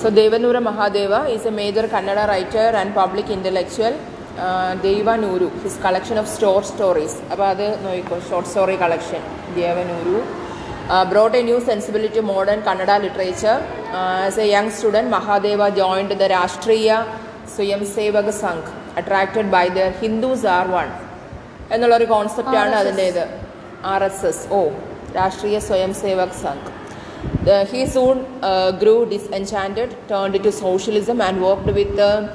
So Devanura Mahadeva is a major Kannada writer and public intellectual. Uh, Devanuru, his collection of short stories. അപ്പോൾ അത് നോക്കിക്കോ short story collection Devanuru brought a new sensibility to modern Kannada literature. Uh, as a young student, Mahadeva joined the Rashtriya Swayam Sevak Sangh, attracted by their Hindus are one. എന്നുള്ളൊരു കോൺസെപ്റ്റാണ് അതിന്റെ ഇത് R S S O Rashtriya Swayamsevak Sangh The, he soon uh, grew disenchanted, turned to socialism, and worked with uh,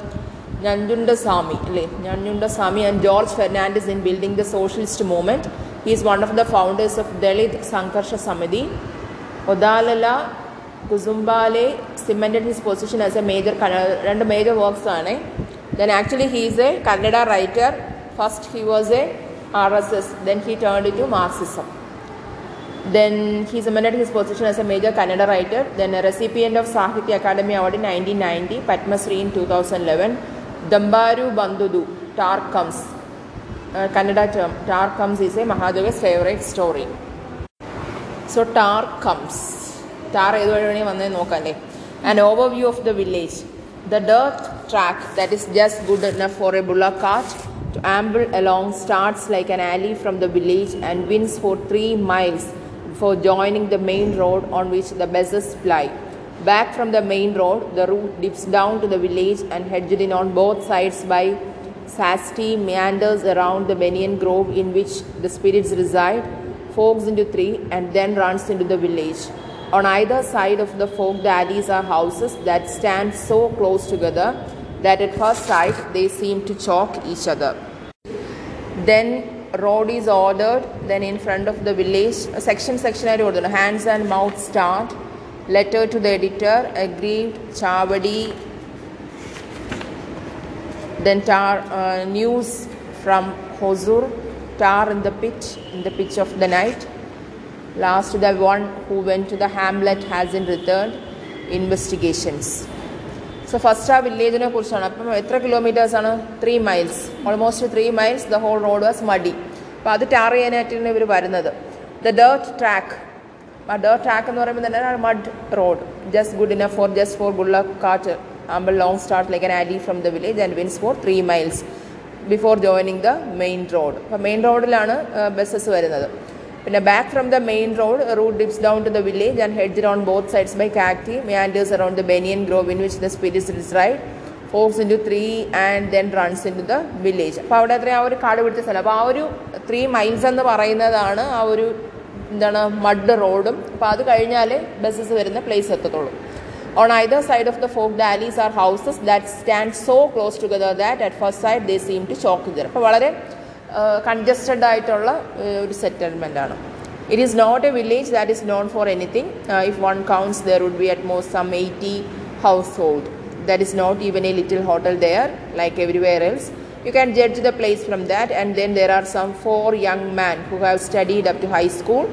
Nandundasamy, Nandundasamy and George Fernandez in building the socialist movement. He is one of the founders of Dalit Sankarsha Samiti. Odalala Kuzumbale cemented his position as a major, and major works. Then actually he is a Kannada writer. First he was a RSS, then he turned into Marxism. Then he's amended his position as a major Kannada writer, then a recipient of Sahitya Academy Award in 1990, Padma Sri in 2011, Dambaru Bandudu, Tar Comes, uh, Kannada term, Tar Comes is a Mahadeva's favorite story. So Tar Comes, Tar an overview of the village. The dirt track that is just good enough for a bullock cart to amble along starts like an alley from the village and winds for three miles before joining the main road on which the buses ply. Back from the main road, the route dips down to the village and hedged in on both sides by Sasti meanders around the banyan grove in which the spirits reside, forks into three, and then runs into the village. On either side of the forked alleys are houses that stand so close together that at first sight they seem to choke each other. Then road is ordered. Then in front of the village, section section ആയിട്ട് കൊടുത്തു hands and mouth start. Letter to the editor, aggrieved, Chavadi. Then tar uh, news from Hosur, tar in the pitch, in the pitch of the night. Last, the one who went to the hamlet hasn't returned. Investigations. So first ആ വില്ലേജിനെ കുറിച്ചാണ് അപ്പം എത്ര kilometres ആണ് three miles almost three miles the whole road was muddy അപ്പോൾ അത് tar ചെയ്യാനായിട്ടാണ് ഇവർ വരുന്നത്. ദ ഡേർട്ട് ട്രാക്ക് ആ ഡേർട്ട് ട്രാക്ക് എന്ന് പറയുമ്പോൾ തന്നെ mud road just good enough for just for bullock cart amble long start like an alley from the village and winds for three miles before joining the main road അപ്പോൾ main റോഡിലാണ് buses വരുന്നത്. പിന്നെ back from the main road route dips down to the village and hedged on both sides by cacti meanders around the banyan grove in which the spirits reside forks into three and then runs into the village അപ്പോൾ അവിടെ അത്രയും ആ ഒരു കാട് പിടിച്ച സ്ഥലം. അപ്പോൾ ആ ഒരു ത്രീ മൈൽസ് എന്ന് പറയുന്നതാണ് ആ ഒരു എന്താണ് മഡ് റോഡും അപ്പോൾ അത് കഴിഞ്ഞാൽ ബസ്സസ് വരുന്ന place എത്തത്തുള്ളൂ. On either side of the fork dallies are houses that stand so close together that at first side they seem to choke either അപ്പോൾ വളരെ കൺജസ്റ്റഡ് ആയിട്ടുള്ള ഒരു സെറ്റിൽമെന്റ് ആണ്. It is not a village that is known for anything if one counts there would be at most some eighty household that is not even a little hotel there like everywhere else You can judge the place from that, and then there are some four young men who have studied up to high school,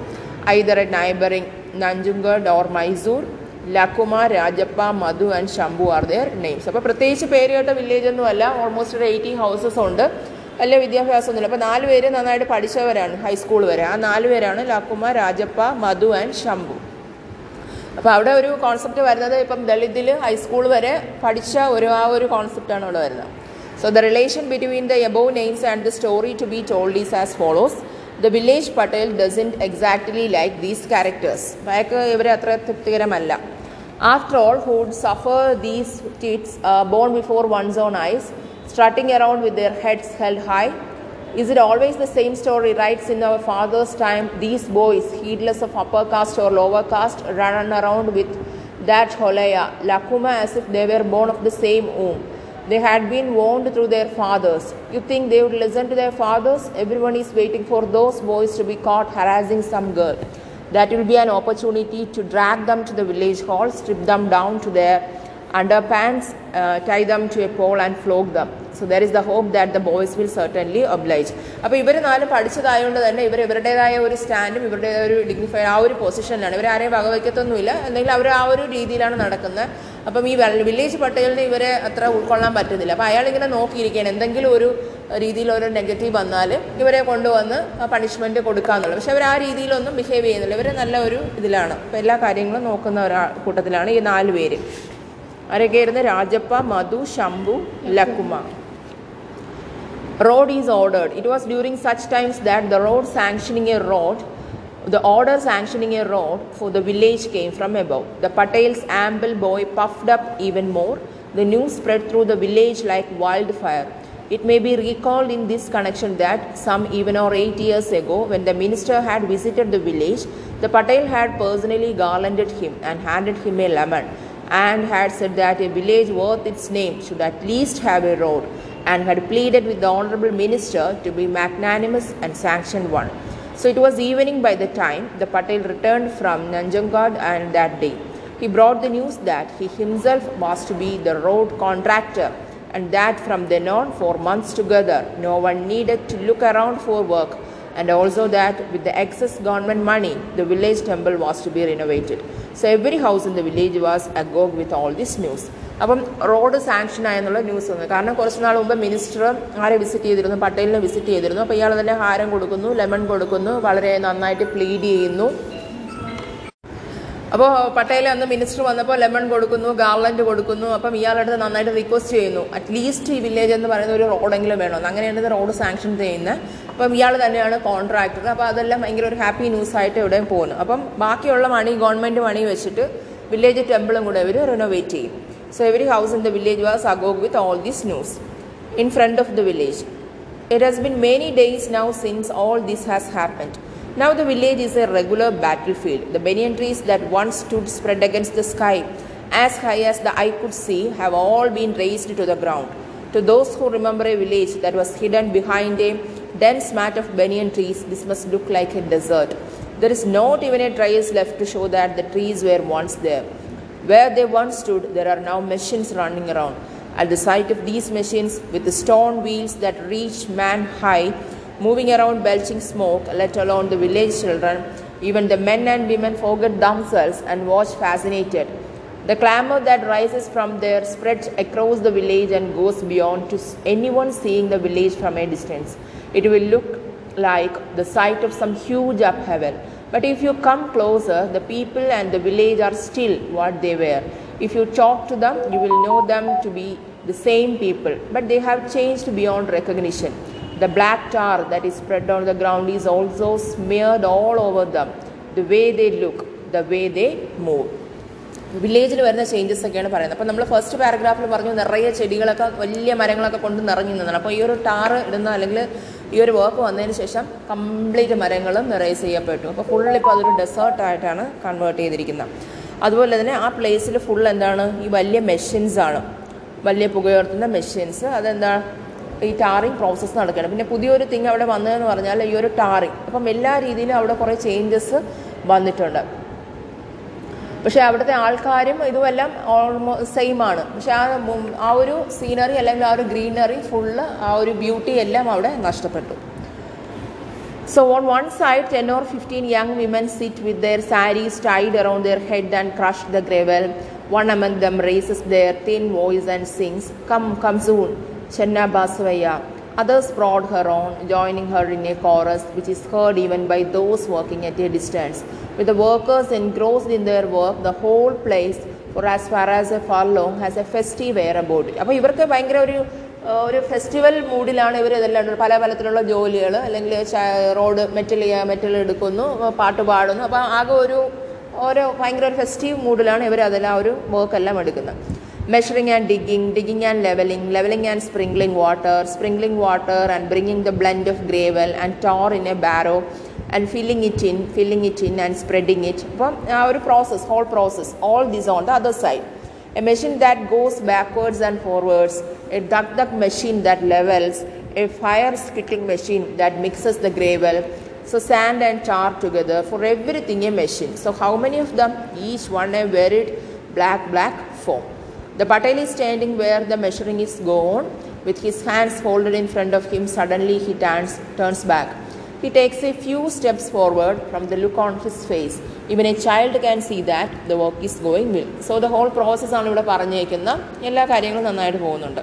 either at neighboring Nanjungad or Mysore. Lakkuma Rajappa Madhu and Shambhu are their names അപ്പോൾ പ്രത്യേകിച്ച് പേര് കേട്ട village ഒന്നും അല്ല almost ഒരു eighty houses ഉണ്ട്. വലിയ വിദ്യാഭ്യാസമൊന്നുമില്ല. അപ്പോൾ നാല് പേര് നന്നായിട്ട് പഠിച്ചവരാണ് ഹൈസ്കൂൾ വരെ. ആ നാല് പേരാണ് ലക്കുമ രാജപ്പ മധു ആൻഡ് ശംഭു അപ്പോൾ അവിടെ ഒരു കോൺസെപ്റ്റ് വരുന്നത് ഇപ്പം ദളിതിൽ ഹൈസ്കൂൾ വരെ പഠിച്ച ഒരു ആ ഒരു കോൺസെപ്റ്റാണ് അവിടെ വരുന്നത്. So the relation between the above names and the story to be told is as follows the village Patel doesn't exactly like these characters അയാൾക്ക് ഇവരെ അത്ര തൃപ്തികരമല്ല. After all who'd suffer these teats born before once on eyes starting around with their heads held high. Is it always the same story? Writes in our father's time, these boys, heedless of upper caste or lower caste, run around with that holaya, lakuma, as if they were born of the same womb. They had been warned through their fathers. You think they would listen to their fathers? Everyone is waiting for those boys to be caught harassing some girl. That will be an opportunity to drag them to the village hall, strip them down to their underpants, uh, tie them to a pole and flog them. So there is the hope that the boys will certainly oblige. അപ്പോൾ ഇവർ നാല് പഠിച്ചതായതുകൊണ്ട് തന്നെ ഇവർ ഇവരുടേതായ ഒരു സ്റ്റാൻഡും ഇവരുടേതായ ഒരു dignified ആ ഒരു പൊസിഷനിലാണ് ഇവർ ആരെയും വകവയ്ക്കത്തൊന്നുമില്ല. എന്തെങ്കിലും അവർ ആ ഒരു രീതിയിലാണ് നടക്കുന്നത് അപ്പം ഈ വില്ലേജ് പട്ടേലിന് ഇവരെ അത്ര ഉൾക്കൊള്ളാൻ പറ്റുന്നില്ല. അപ്പോൾ അയാളിങ്ങനെ നോക്കിയിരിക്കുകയാണ് എന്തെങ്കിലും ഒരു രീതിയിലൊരു നെഗറ്റീവ് വന്നാൽ ഇവരെ കൊണ്ടുവന്ന് പണിഷ്മെന്റ് കൊടുക്കാന്നുള്ളത്. പക്ഷെ അവർ ആ രീതിയിലൊന്നും ബിഹേവ് ചെയ്യുന്നില്ല. ഇവർ നല്ല ഒരു ഇതിലാണ്. അപ്പോൾ എല്ലാ കാര്യങ്ങളും നോക്കുന്ന ഒരാ കൂട്ടത്തിലാണ് ഈ നാല് പേര്. ആരൊക്കെയായിരുന്നു Rajappa Madhu Shambhu Lakkuma road is ordered. It was during such times that the road sanctioning a road, the order sanctioning a road for the village came from above. The Patel's ample boy puffed up even more. The news spread through the village like wildfire. It may be recalled in this connection that some even or eight years ago, when the minister had visited the village, the Patel had personally garlanded him and handed him a lemon and had said that a village worth its name should at least have a road and had pleaded with the honorable minister to be magnanimous and sanction one. So it was evening by the time the Patel returned from Nanjangad and that day. He brought the news that he himself was to be the road contractor and that from then on for months together no one needed to look around for work and also that with the excess government money the village temple was to be renovated. So every house in the village was agog with all this news. അപ്പം road sanction ആയെന്നുള്ള news വന്നു കാരണം കുറച്ച് നാൾ മുമ്പ് minister ആരെ visit ചെയ്തിരുന്നു പട്ടേലിനെ visit ചെയ്തിരുന്നു അപ്പോൾ ഇയാൾ തന്നെ ഹാരം കൊടുക്കുന്നു ലെമൺ കൊടുക്കുന്നു വളരെ നന്നായിട്ട് പ്ലീഡ് ചെയ്യുന്നു അപ്പോൾ പട്ടേലെ അന്ന് മിനിസ്റ്റർ വന്നപ്പോൾ ലെമൺ കൊടുക്കുന്നു ഗാർലൻഡ് കൊടുക്കുന്നു അപ്പം ഇയാളുടെ അടുത്ത് നന്നായിട്ട് റിക്വസ്റ്റ് ചെയ്യുന്നു. അറ്റ്ലീസ്റ്റ് ഈ വില്ലേജ് എന്ന് പറയുന്ന ഒരു റോഡെങ്കിലും വേണം. അങ്ങനെയാണ് ഇത് റോഡ് സാങ്ഷൻ ചെയ്യുന്നത്. അപ്പം ഇയാൾ തന്നെയാണ് കോൺട്രാക്ടർ അപ്പോൾ അതെല്ലാം ഭയങ്കര ഒരു ഹാപ്പി ന്യൂസ് ആയിട്ട് ഇവിടെയും പോകുന്നു. അപ്പം ബാക്കിയുള്ള മണി ഗവൺമെന്റ് മണി വെച്ചിട്ട് വില്ലേജ് ടെമ്പിളും കൂടെ അവർ റിനോവേറ്റ് ചെയ്യും. So every house in the village was agog with all these news in front of the village it has been many days now since all this has happened Now the village is a regular battlefield. The banyan trees that once stood spread against the sky, as high as the eye could see, have all been razed to the ground. To those who remember a village that was hidden behind a dense mat of banyan trees, this must look like a desert. There is not even a trace left to show that the trees were once there. Where they once stood, there are now machines running around. At the sight of these machines, with the stone wheels that reach man high, moving around belching smoke, let alone the village children, even the men and women forget themselves and watch fascinated. The clamor that rises from there spreads across the village and goes beyond to anyone seeing the village from a distance. It will look like the sight of some huge upheaval. But if you come closer, the people and the village are still what they were. If you talk to them, you will know them to be the same people, but they have changed beyond recognition. The black tar that is spread on the ground is also smeared all over them. The way they look, the way they move. വില്ലേജിൽ വരുന്ന changes ഒക്കെയാണ് പറയുന്നത്. അപ്പോൾ നമ്മൾ first പാരഗ്രാഫിൽ പറഞ്ഞു നിറയെ ചെടികളൊക്കെ വലിയ മരങ്ങളൊക്കെ കൊണ്ട് നിറഞ്ഞു നിന്നാണ്. അപ്പോൾ ഈ ഒരു ടാറ് ഇടുന്ന അല്ലെങ്കിൽ ഈ ഒരു വർക്ക് വന്നതിന് ശേഷം കംപ്ലീറ്റ് മരങ്ങളും നിറയെ ചെയ്യപ്പെട്ടു. അപ്പോൾ ഫുള്ള് ഇപ്പോൾ അതൊരു ഡെസേർട്ടായിട്ടാണ് കൺവേർട്ട് ചെയ്തിരിക്കുന്നത്. അതുപോലെ തന്നെ ആ പ്ലേസിൽ ഫുൾ എന്താണ്? ഈ വലിയ മെഷീൻസ് ആണ്. വലിയ പുകയുയർത്തുന്ന മെഷീൻസ് അതെന്താ? ഈ ടാറിങ് പ്രോസസ്സ് നടക്കുകയാണ്. പിന്നെ പുതിയൊരു തിങ് അവിടെ വന്നതെന്ന് പറഞ്ഞാൽ ഈ ഒരു ടാറിങ്. അപ്പം എല്ലാ രീതിയിലും അവിടെ കുറേ ചേഞ്ചസ് വന്നിട്ടുണ്ട്. പക്ഷേ അവിടുത്തെ ആൾക്കാരും ഇതുമെല്ലാം ഓൾമോ സെയിം ആണ്. പക്ഷേ ആ ആ ഒരു സീനറി അല്ലെങ്കിൽ ആ ഒരു ഗ്രീനറി ഫുള്ള് ആ ഒരു ബ്യൂട്ടി എല്ലാം അവിടെ നഷ്ടപ്പെട്ടു. So on one side 10 or 15 young women sit with their saris tied around their head and crush the gravel one among them raises their thin voice and sings come come soon, Chenna Basavaya. Others prod her on, joining her in a chorus which is heard even by those working at a distance. With the workers engrossed in their work, the whole place, for as far as a furlong, has a festive air about it. അപ്പോൾ ഇവർക്ക് ഭയങ്കര ഒരു ഒരു festival മൂഡിലാണ് ഇവർ ഇതെല്ലാം. പല പലത്തിലുള്ള ജോലികൾ അല്ലെങ്കിൽ റോഡ് മെറ്റൽ മെറ്റൽ എടുക്കുന്നു പാട്ട് പാടുന്നു അപ്പോൾ ആകെ ഒരു ഓരോ ഭയങ്കര ഒരു ഫെസ്റ്റീവ് മൂഡിലാണ് ഇവർ അതെല്ലാം ഒരു വർക്ക് എല്ലാം എടുക്കുന്നത് Measuring and digging digging and levelling levelling and sprinkling water sprinkling water and bringing the blend of gravel and tar in a barrow and filling it in filling it in and spreading it അപ്പം ആ ഒരു process whole process all this on the other side a machine that goes backwards and forwards, a duck duck machine that levels, a fire spitting machine that mixes the gravel. So, sand and tar together for everything a machine. So, how many of them? Each one a varied black, black form. The Patel is standing where the measuring is gone, with his hands folded in front of him. Suddenly, he turns, turns back. He takes a few steps forward from the look on his face. Even a child can see that the work is going well. So the whole process ആണ് ഇവിടെ പറഞ്ഞേക്കുന്ന എല്ലാ കാര്യങ്ങളും നന്നായിട്ട് പോകുന്നുണ്ട്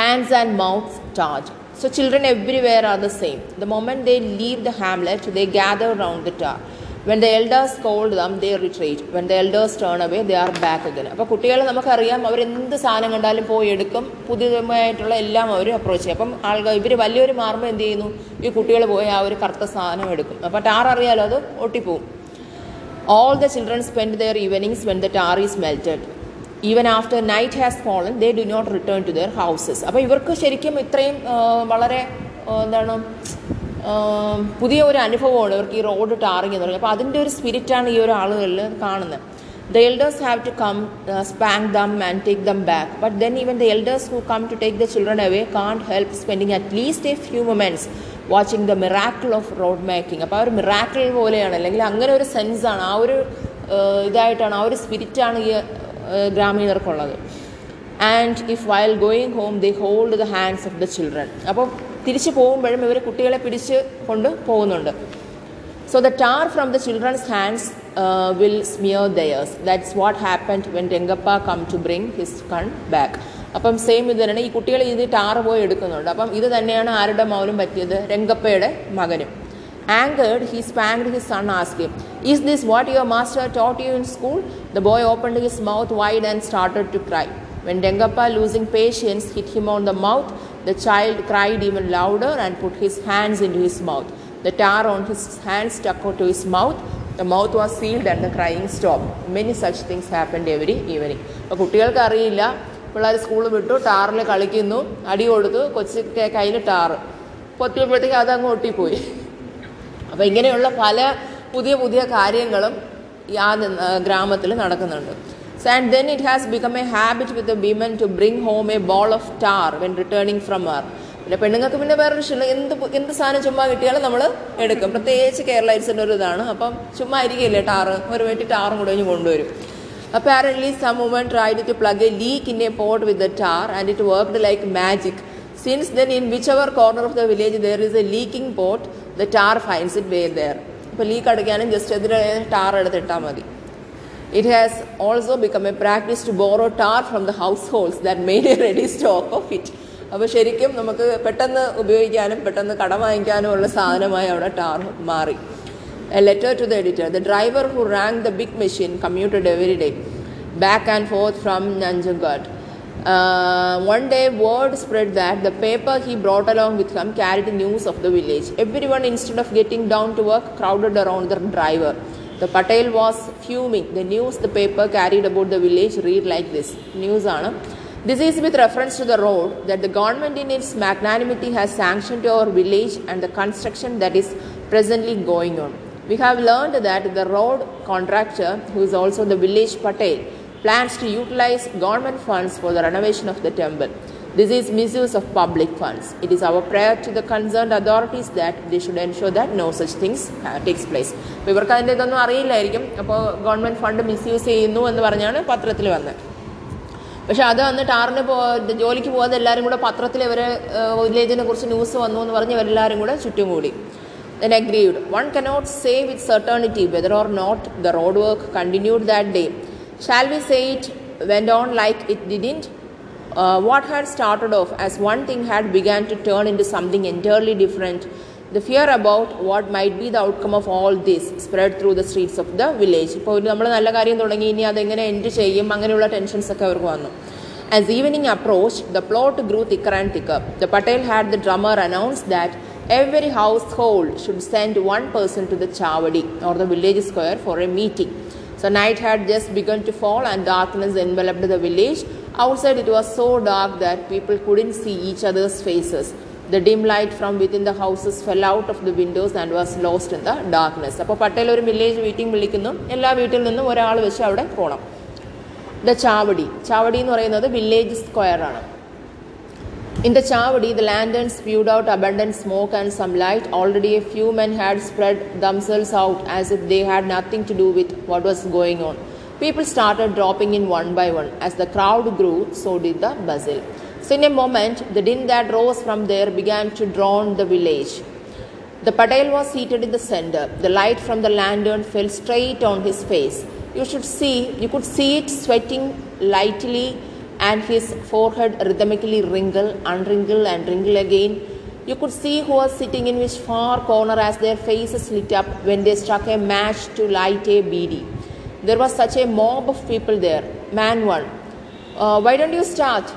hands and mouths charge. So children everywhere are the same. The moment they the hamlet, they gather around the tar. When the elders called them they retreat when the elders turn away they are back again അപ്പോൾ കുട്ടികൾ നമുക്കറിയാം അവരെന്ത് സാധനം കണ്ടാലും പോയി എടുക്കും. പുതിയതുമായിട്ടുള്ള എല്ലാം അവർ approach ചെയ്യും. അപ്പം ആൾക്കാർ ഇവർ വലിയൊരു മാറുമ്പോൾ എന്ത് ചെയ്യുന്നു? ഈ കുട്ടികൾ പോയി ആ ഒരു കറുത്ത സാധനം എടുക്കും. അപ്പോൾ ടാർ അറിയാലോ അത് ഒട്ടിപ്പോവും. All the children spend their evenings when the tar is melted even after night has fallen they do not return to their houses അപ്പോൾ ഇവർക്ക് ശരിക്കും ഇത്രയും വളരെ എന്താണ് പുതിയ ഒരു അനുഭവമാണ് ഇവർക്ക് ഈ റോഡ് ടാറിങ് എന്ന് പറയുന്നത്. അപ്പോൾ അതിന്റെ ഒരു സ്പിരിറ്റാണ് ഈ ഒരു ആളുകളിൽ കാണുന്നത്. The elders have to come spank them and take them back but then even the elders who come to take the children away can't help spending at least a few moments watching the miracle of road making അപ്പോൾ ആ ഒരു miracle പോലെയാണ്. അല്ലെങ്കിൽ അങ്ങനെ ഒരു സെൻസാണ് ആ ഒരു ആ, ഇതായിട്ടാണ് ആ ഒരു സ്പിരിറ്റാണ് ഈ ഗ്രാമീണർക്കുള്ളത്. And if while going home they hold the hands of the children അപ്പോൾ തിരിച്ചു പോകുമ്പോഴും ഇവർ കുട്ടികളെ പിടിച്ച് കൊണ്ട് പോകുന്നുണ്ട്. So the tar from the children's hands will smear theirs that's what happened when Rangappa come to bring his son back അപ്പം same ഇത് തന്നെയാണ് ഈ കുട്ടികൾ ഇത് ടാർ പോയി എടുക്കുന്നുണ്ട്. അപ്പം ഇത് തന്നെയാണ് ആരുടെ മൗലും പറ്റിയത്? രംഗപ്പയുടെ മകനും. Angered he spanked his son asking is Is this what your master taught you in school? The boy opened his mouth wide and started to cry. When losing patience, hit him on the mouth, the child cried even louder and put his hands into his mouth. The tar on his hands stuck to his mouth. The mouth was sealed and the crying stopped. Many such things happened every evening. അപ്പോൾ കുട്ടികൾക്ക് അറിയില്ല പിള്ളേർ school വിട്ടു ടാറിൽ കളിക്കുന്നു അടി കൊടുത്തു കൊച്ചു കയ്യിൽ ടാറ് പൊത്തിയപ്പോഴത്തേക്ക് അതങ്ങ് ഒട്ടിപ്പോയി അപ്പോൾ ഇങ്ങനെയുള്ള പല പുതിയ പുതിയ കാര്യങ്ങളും ഈ ആ ഗ്രാമത്തിൽ നടക്കുന്നുണ്ട് and it has become a habit with the women to bring home a ball of tar when returning from work. പിന്നെ പെണ്ണുങ്ങൾക്ക് പിന്നെ വേറൊരു ഇഷ്ടമില്ല എന്ത് എന്ത് സാധനം ചുമ്മാ കിട്ടിയാലും നമ്മൾ എടുക്കും. പ്രത്യേകിച്ച് കേരള ഐസിന്റെ ഒരു ഇതാണ്. അപ്പം ചുമ്മാ ഇരിക്കില്ലേ ടാറ് ഒരു വേണ്ടി ടാറും കൂടെ കഴിഞ്ഞ് കൊണ്ടുവരും. Apparently some woman woman to plug a leak in a a with with tar and it worked like magic since then in which ever corner of the village there is a leaking pot the tar finds it way there അപ്പോൾ leak അടയ്ക്കാനും just എതിരെ tar എടുത്തിട്ടാൽ മതി. It has also become a practice to borrow tar from the households that made a ready stock of it അപ്പോൾ ശരിക്കും നമുക്ക് പെട്ടെന്ന് ഉപയോഗിക്കാനും പെട്ടെന്ന് കടം വാങ്ങിക്കാനും ഉള്ള സാധനമായി അവിടെ ടാർ മാറി a letter to the editor. The driver who ran the big machine commuted every day back and forth from Nanjangud. Uh, one day, word spread that the paper he brought along with him carried news of the village. Everyone, instead of getting down to work, crowded around the driver. The Patel was fuming. The news the paper carried about the village read like this. News ആണ് This is with reference to the road that the government in its magnanimity has sanctioned to our village and the construction that is presently going on. We have learned that the road contractor, who is also the village Patel, plans to utilize government funds for the renovation of the temple. This is misuse of public funds. It is our prayer to the concerned authorities that they should ensure that no such things uh, takes place. അപ്പോൾ ഇവർക്ക് അതിന്റെ ഇതൊന്നും അറിയില്ലായിരിക്കും അപ്പോൾ government fund misuse ചെയ്യുന്നു എന്ന് പറഞ്ഞാണ് പത്രത്തിൽ വന്നത് പക്ഷെ അത് വന്ന് ടാറിന് പോ ജോലിക്ക് പോകാതെ എല്ലാവരും കൂടെ പത്രത്തിൽ ഇവരെ വില്ലേജിനെ കുറിച്ച് ന്യൂസ് വന്നു എന്ന് പറഞ്ഞ് ഇവരെല്ലാവരും കൂടെ ചുറ്റും കൂടി then agreed. One cannot say with certainty whether or not the road work continued that day. Shall we say it went on like it didn't? Uh, what had started off as one thing had begun to turn into something entirely different. The fear about what might be the outcome of all this spread through the streets of the village. ഇപ്പോൾ നമ്മൾ നല്ല കാര്യം തുടങ്ങി ഇനി അതെങ്ങനെ end ചെയ്യും അങ്ങനെയുള്ള tensions ഒക്കെ അവർക്ക് വന്നു As evening approached, the plot grew thicker and thicker. The Patel had the drummer announce that every household should send one person to the Chavadi or the village square for a meeting. So night had just begun to fall and darkness enveloped the village. Outside it was so dark that people couldn't see each other's faces. The dim light from within the houses fell out of the windows and was lost in the darkness. അപ്പോൾ പട്ടേൽ ഒരു village meeting വിളിക്കുന്നു എല്ലാ വീട്ടിൽ നിന്നും ഒരാൾ വെച്ച് അവിടെ പോകണം ദ ചാവടി ചാവടി എന്ന് പറയുന്നത് വില്ലേജ് സ്ക്വയർ ആണ് In the Chavadi, the lanterns spewed out abundant smoke and some light. Already a few men had spread themselves out as if they had nothing to do with what was going on. People started dropping in one by one. As the crowd grew, so did the bustle. So, in a moment, the din that rose from there began to drown the village. The Patel was seated in the center. The light from the lantern fell straight on his face. You should see, you could see it sweating lightly and his forehead rhythmically wrinkle, unwrinkle, and wrinkle again. You could see who was sitting in which far corner as their faces lit up when they struck a match to light a beady there was such a mob of people there manual. Uh, why don't you start?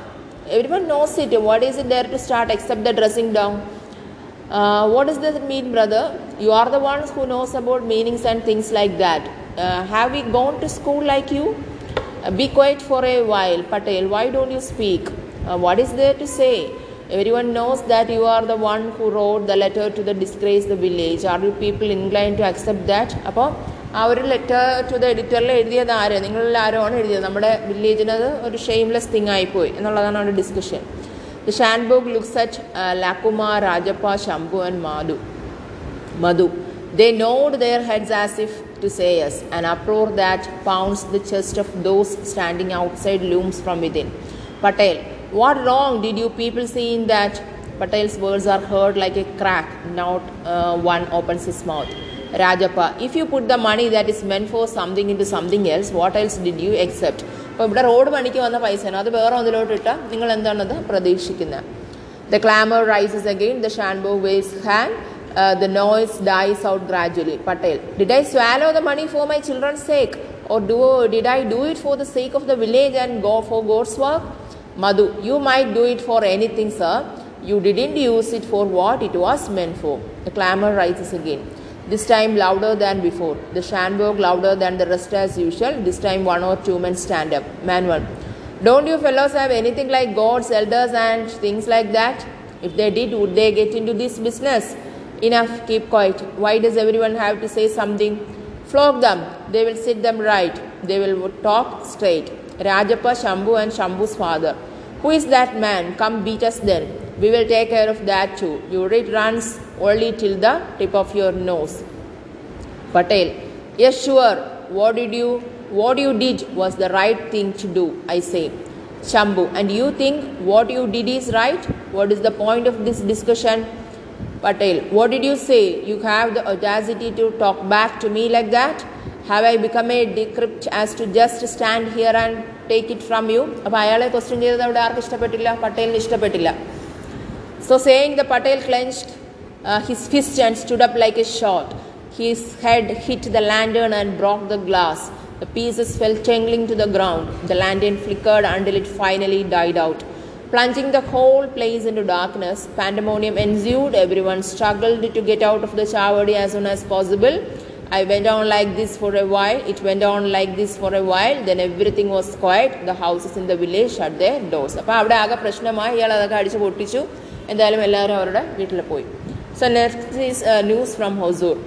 Everyone knows it. What is it there to start except the dressing down? Uh, what does that mean brother? You are the ones who knows about meanings and things like that. Uh, have we gone to school like you? Uh, be quiet for a while patel. Why don't you speak? Uh, what is there to say? Everyone knows that you are the one who wrote the letter to the disgrace the village. Are you people inclined to accept that? Upon ആ ഒരു letter to the എഡിറ്ററിൽ എഴുതിയത് ആരും? ആണ് എഴുതിയത്? നമ്മുടെ വില്ലേജിനത് ഒരു Shameless thing ആയിപ്പോയി എന്നുള്ളതാണ് അവരുടെ discussion the Shanbhog looks at Lakkumar Rajappa Shambhu and Madhu Madhu they nod their heads as if to say yes and uproar that pounds the chest of those standing outside looms from within Patel what wrong did you people see in that Patel's words are heard like a crack not one opens is mouth mouth. Rajappa, if you put the money that is meant for something into something else, what else did you accept? അപ്പോൾ ഇവിടെ road പണിക്ക് വന്ന പൈസയാണ് അത് വേറെ ഒന്നിലോട്ട് ഇട്ടാൽ നിങ്ങൾ എന്താണത് പ്രതീക്ഷിക്കുന്നത് The clamor rises again. The Shanbo waves hand. Uh, the noise dies out gradually. Patel, did I swallow the money for my children's sake? Or do, did I do it for the sake of the village and go for God's work? Madhu, you might do it for anything, sir. You didn't use it for what it was meant for. The clamor rises again. This time louder than before. The Shanbog louder than the rest as usual. This time one or two men stand up. Man one. Don't you fellows have anything like gods, elders, and things like that? If they did, would they get into this business? Enough, keep quiet. Why does everyone have to say something? Flog them, they will sit them right. They will talk straight. Rajappa, Shambhu, and Shambhu's father. Who is that man? Come beat us then We will take care of that too. Your it runs only till the tip of your nose. Patel, yes, sure. What did you, what you did was the right thing to do, I say. Shambhu, and you think what you did is right? What is the point of this discussion? Patel, what did you say? You have the audacity to talk back to me like that? Have I become a decrypt as to just stand here and take it from you? അപ്പോൾ അയാളെ question ചെയ്തത് അവിടെ ആർക്കും ഇഷ്ടപ്പെട്ടില്ല പട്ടേലിന് ഇഷ്ടപ്പെട്ടില്ല So saying the Patel clenched uh, his fist and stood up like a shot. His head hit the lantern and broke the glass. The pieces fell tingling to the ground. The lantern flickered until it finally died out. Plunging the whole place into darkness, pandemonium ensued. Everyone struggled to get out of the chavadi as soon as possible. I went on like this for a while. It went on like this for a while. Then everything was quiet. The houses in the village shut their doors. അപ്പോൾ അവിടെ ആകെ പ്രശ്നമായി ഇയാൾ അതൊക്കെ അടിച്ച് പൊട്ടിച്ചു എന്തായാലും എല്ലാവരും അവരുടെ വീട്ടിൽ പോയി so next is news from Hosur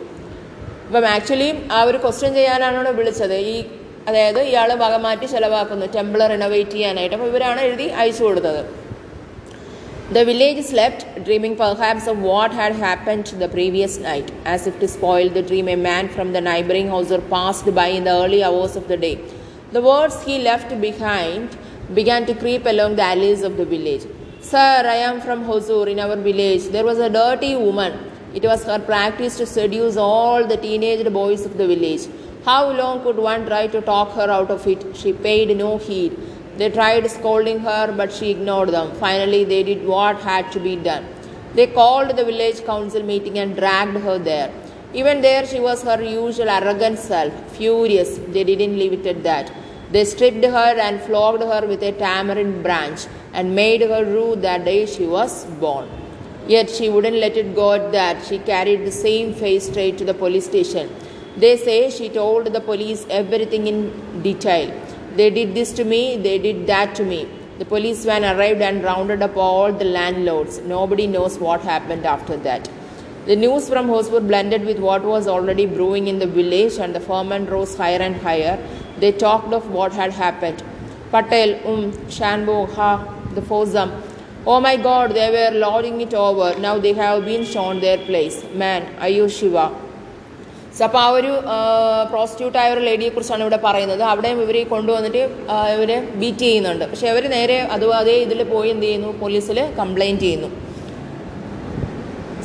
അപ്പം ആക്ച്വലി ആ ഒരു ക്വസ്റ്റ്യൻ ചെയ്യാനാണ് ഇവിടെ വിളിച്ചത് ഈ അതായത് ഇയാൾ വക മാറ്റി ചിലവാക്കുന്നു ടെമ്പിൾ റിനോവേറ്റ് ചെയ്യാനായിട്ട് അപ്പോൾ ഇവരാണ് എഴുതി അയച്ചു കൊടുത്തത് The village slept, dreaming perhaps of what had happened the previous night. As if to spoil the dream, a man from the neighboring house passed by in the early hours of the day. The words he left behind began to creep along the alleys of the village. Sir, I am from Hosur in our village. There was a dirty woman. It was her practice to seduce all the teenage boys of the village. How long could one try to talk her out of it? She paid no heed. They tried scolding her, but she ignored them. Finally, they did what had to be done. They called the village council meeting and dragged her there. Even there, she was her usual arrogant self, furious. They didn't leave it at that. They stripped her and flogged her with a tamarind branch and made her rue that day she was born. Yet she wouldn't let it go at that. She carried the same face straight to the police station. They say she told the police everything in detail. They did this to me, they did that to me. The police van arrived and rounded up all the landlords. Nobody knows what happened after that. The news from Hosur blended with what was already brewing in the village, and the ferment rose higher and higher. They talked of what had happened. Patel, Um, Shanbo, Ha, the foursome. Oh my god, they were lording it over. Now they have been shown their place. Man, Ayu Shiva. So അപ്പോൾ ആ ഒരു prostitute ആയ ഒരു ലേഡിയെ കുറിച്ചാണ് ഇവിടെ പറയുന്നത് അവിടെയും ഇവർ കൊണ്ടുവന്നിട്ട് ഇവർ ബീറ്റ് ചെയ്യുന്നുണ്ട് പക്ഷേ അവർ നേരെ അതും അതേ ഇതിൽ പോയി എന്ത് ചെയ്യുന്നു പോലീസിൽ കംപ്ലൈന്റ് ചെയ്യുന്നു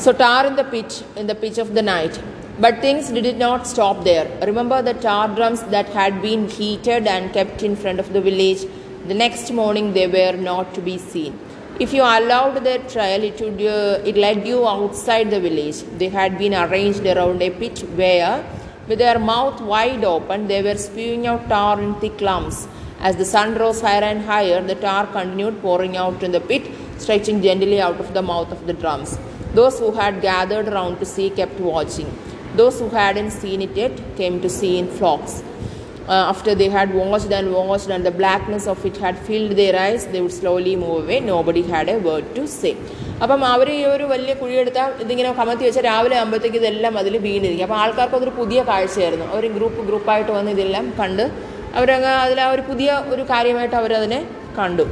So tar in the pitch, in the pitch of the night. But things did not stop there. Remember the tar drums that had been heated and kept in front of the village? The next morning they were not to be seen. If you allowed their trial, it would uh, it led you outside the village. They had been arranged around a pit where, with their mouth wide open, they were spewing out tar in thick lumps. As the sun rose higher and higher, the tar continued pouring out in the pit, stretching gently out of the mouth of the drums. Those who had gathered round to see kept watching. Those who hadn't seen it yet came to see in flocks. Uh, after they had washed and washed and the blackness of it had filled their eyes, they would slowly move away. Nobody had a word to say. അപ്പം അവർ ഈ ഒരു വലിയ കുഴിയെടുത്ത ഇതിങ്ങനെ കമത്തി വെച്ചാൽ രാവിലെ ആകുമ്പോഴത്തേക്ക് ഇതെല്ലാം അതിൽ വീണിരിക്കും അപ്പോൾ ആൾക്കാർക്ക് അതൊരു പുതിയ കാഴ്ചയായിരുന്നു അവർ ഗ്രൂപ്പ് ഗ്രൂപ്പായിട്ട് വന്ന് ഇതെല്ലാം കണ്ട് അവരങ്ങ് അതിൽ ആ ഒരു പുതിയ ഒരു കാര്യമായിട്ട് അവരതിനെ കണ്ടു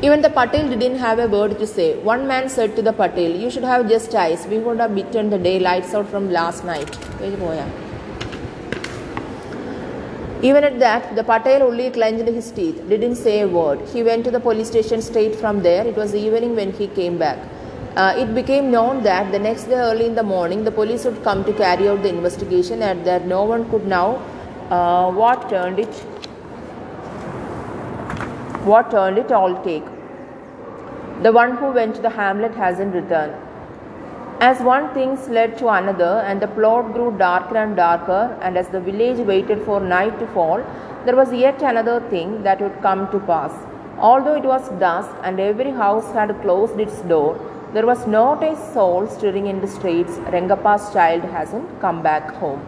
Even the Patel didn't have a word to say. One man said to the Patel, You should have just eyes. We would have beaten the daylights out from last night. Even at that, the Patel only clenched his teeth, didn't say a word. He went to the police station straight from there. It was evening when he came back. Uh, it became known that the next day early in the morning, the police would come to carry out the investigation, and that no one could know uh, what turned it, what turned it all take. The one who went to the hamlet hasn't returned. As one thing led to another, and the plot grew darker and darker, and as the village waited for night to fall, there was yet another thing that would come to pass. Although it was dusk and every house had closed its door, there was not a soul stirring in the streets. Rengapa's child hasn't come back home.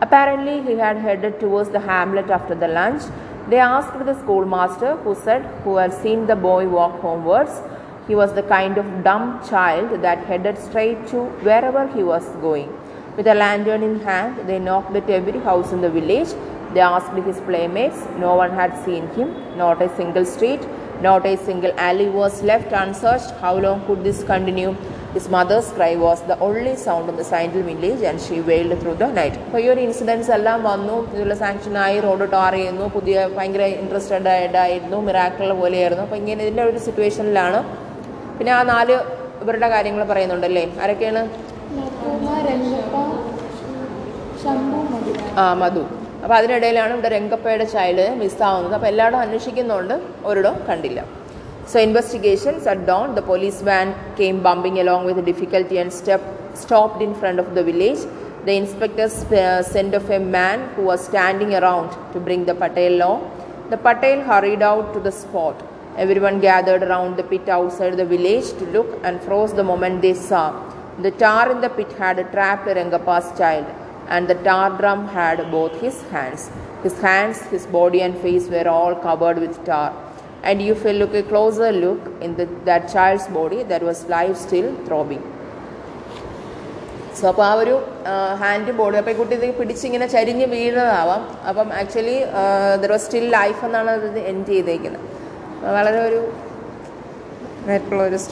Apparently, he had headed towards the hamlet after the lunch. They asked the schoolmaster, who said, who had seen the boy walk homewards, he was the kind of dumb child that headed straight to wherever he was going. With a lantern in hand, they knocked at every house in the village. They asked his playmates. No one had seen him. Not a single street, not a single alley was left unsearched. How long could this continue? His mother's cry was the only sound in the Sindel village and she wailed through the night. അപ്പോൾ ഈ ഒരു incidents എല്ലാം വന്നു ഇതിൽ സാങ്ഷനായി road tar ചെയ്യുന്നു പുതിയ ഭയങ്കര interested ആയിട്ടായിരുന്നു മിറാക്കൾ പോലെയായിരുന്നു അപ്പോൾ ഇങ്ങനെ ഇതിൻ്റെ ഒരു സിറ്റുവേഷനിലാണ് പിന്നെ ആ നാല് ഇവരുടെ കാര്യങ്ങൾ പറയുന്നുണ്ടല്ലേ? ആരൊക്കെയാണ്? ആ മധു. അപ്പോൾ അതിനിടയിലാണ് ഇവിടെ രംഗപ്പയുടെ ചൈൽഡ് മിസ്സാവുന്നത് അപ്പോൾ എല്ലായിടും അന്വേഷിക്കുന്നുണ്ട്. ഒരിടം കണ്ടില്ല. So investigations at dawn the police van came bumping along with difficulty and step stopped in front of the village the inspector send off a man who are standing around to bring the Patel low the Patel hurried out to the spot Everyone gathered around the pit outside the village to look and froze the moment they saw. The tar in the pit had trapped rengappa's child, and the tar drum had both his hands. His hands, his body, and face were all covered with tar. And if you look a closer look in the, that child's body, there was life still throbbing. So അപ്പോൾ ആ ഒരു hand body അപ്പോൾ ഈ കുട്ടി ഇത് പിടിച്ചിങ്ങനെ ചരിഞ്ഞ് വീഴുന്നതാവാം അപ്പം actually there was still life എന്നാണ് അത് എൻഡ് ചെയ്തേക്കുന്നത് വളരെ ഒരു ആയിട്ടുള്ള ഒരു സ്റ്റോറി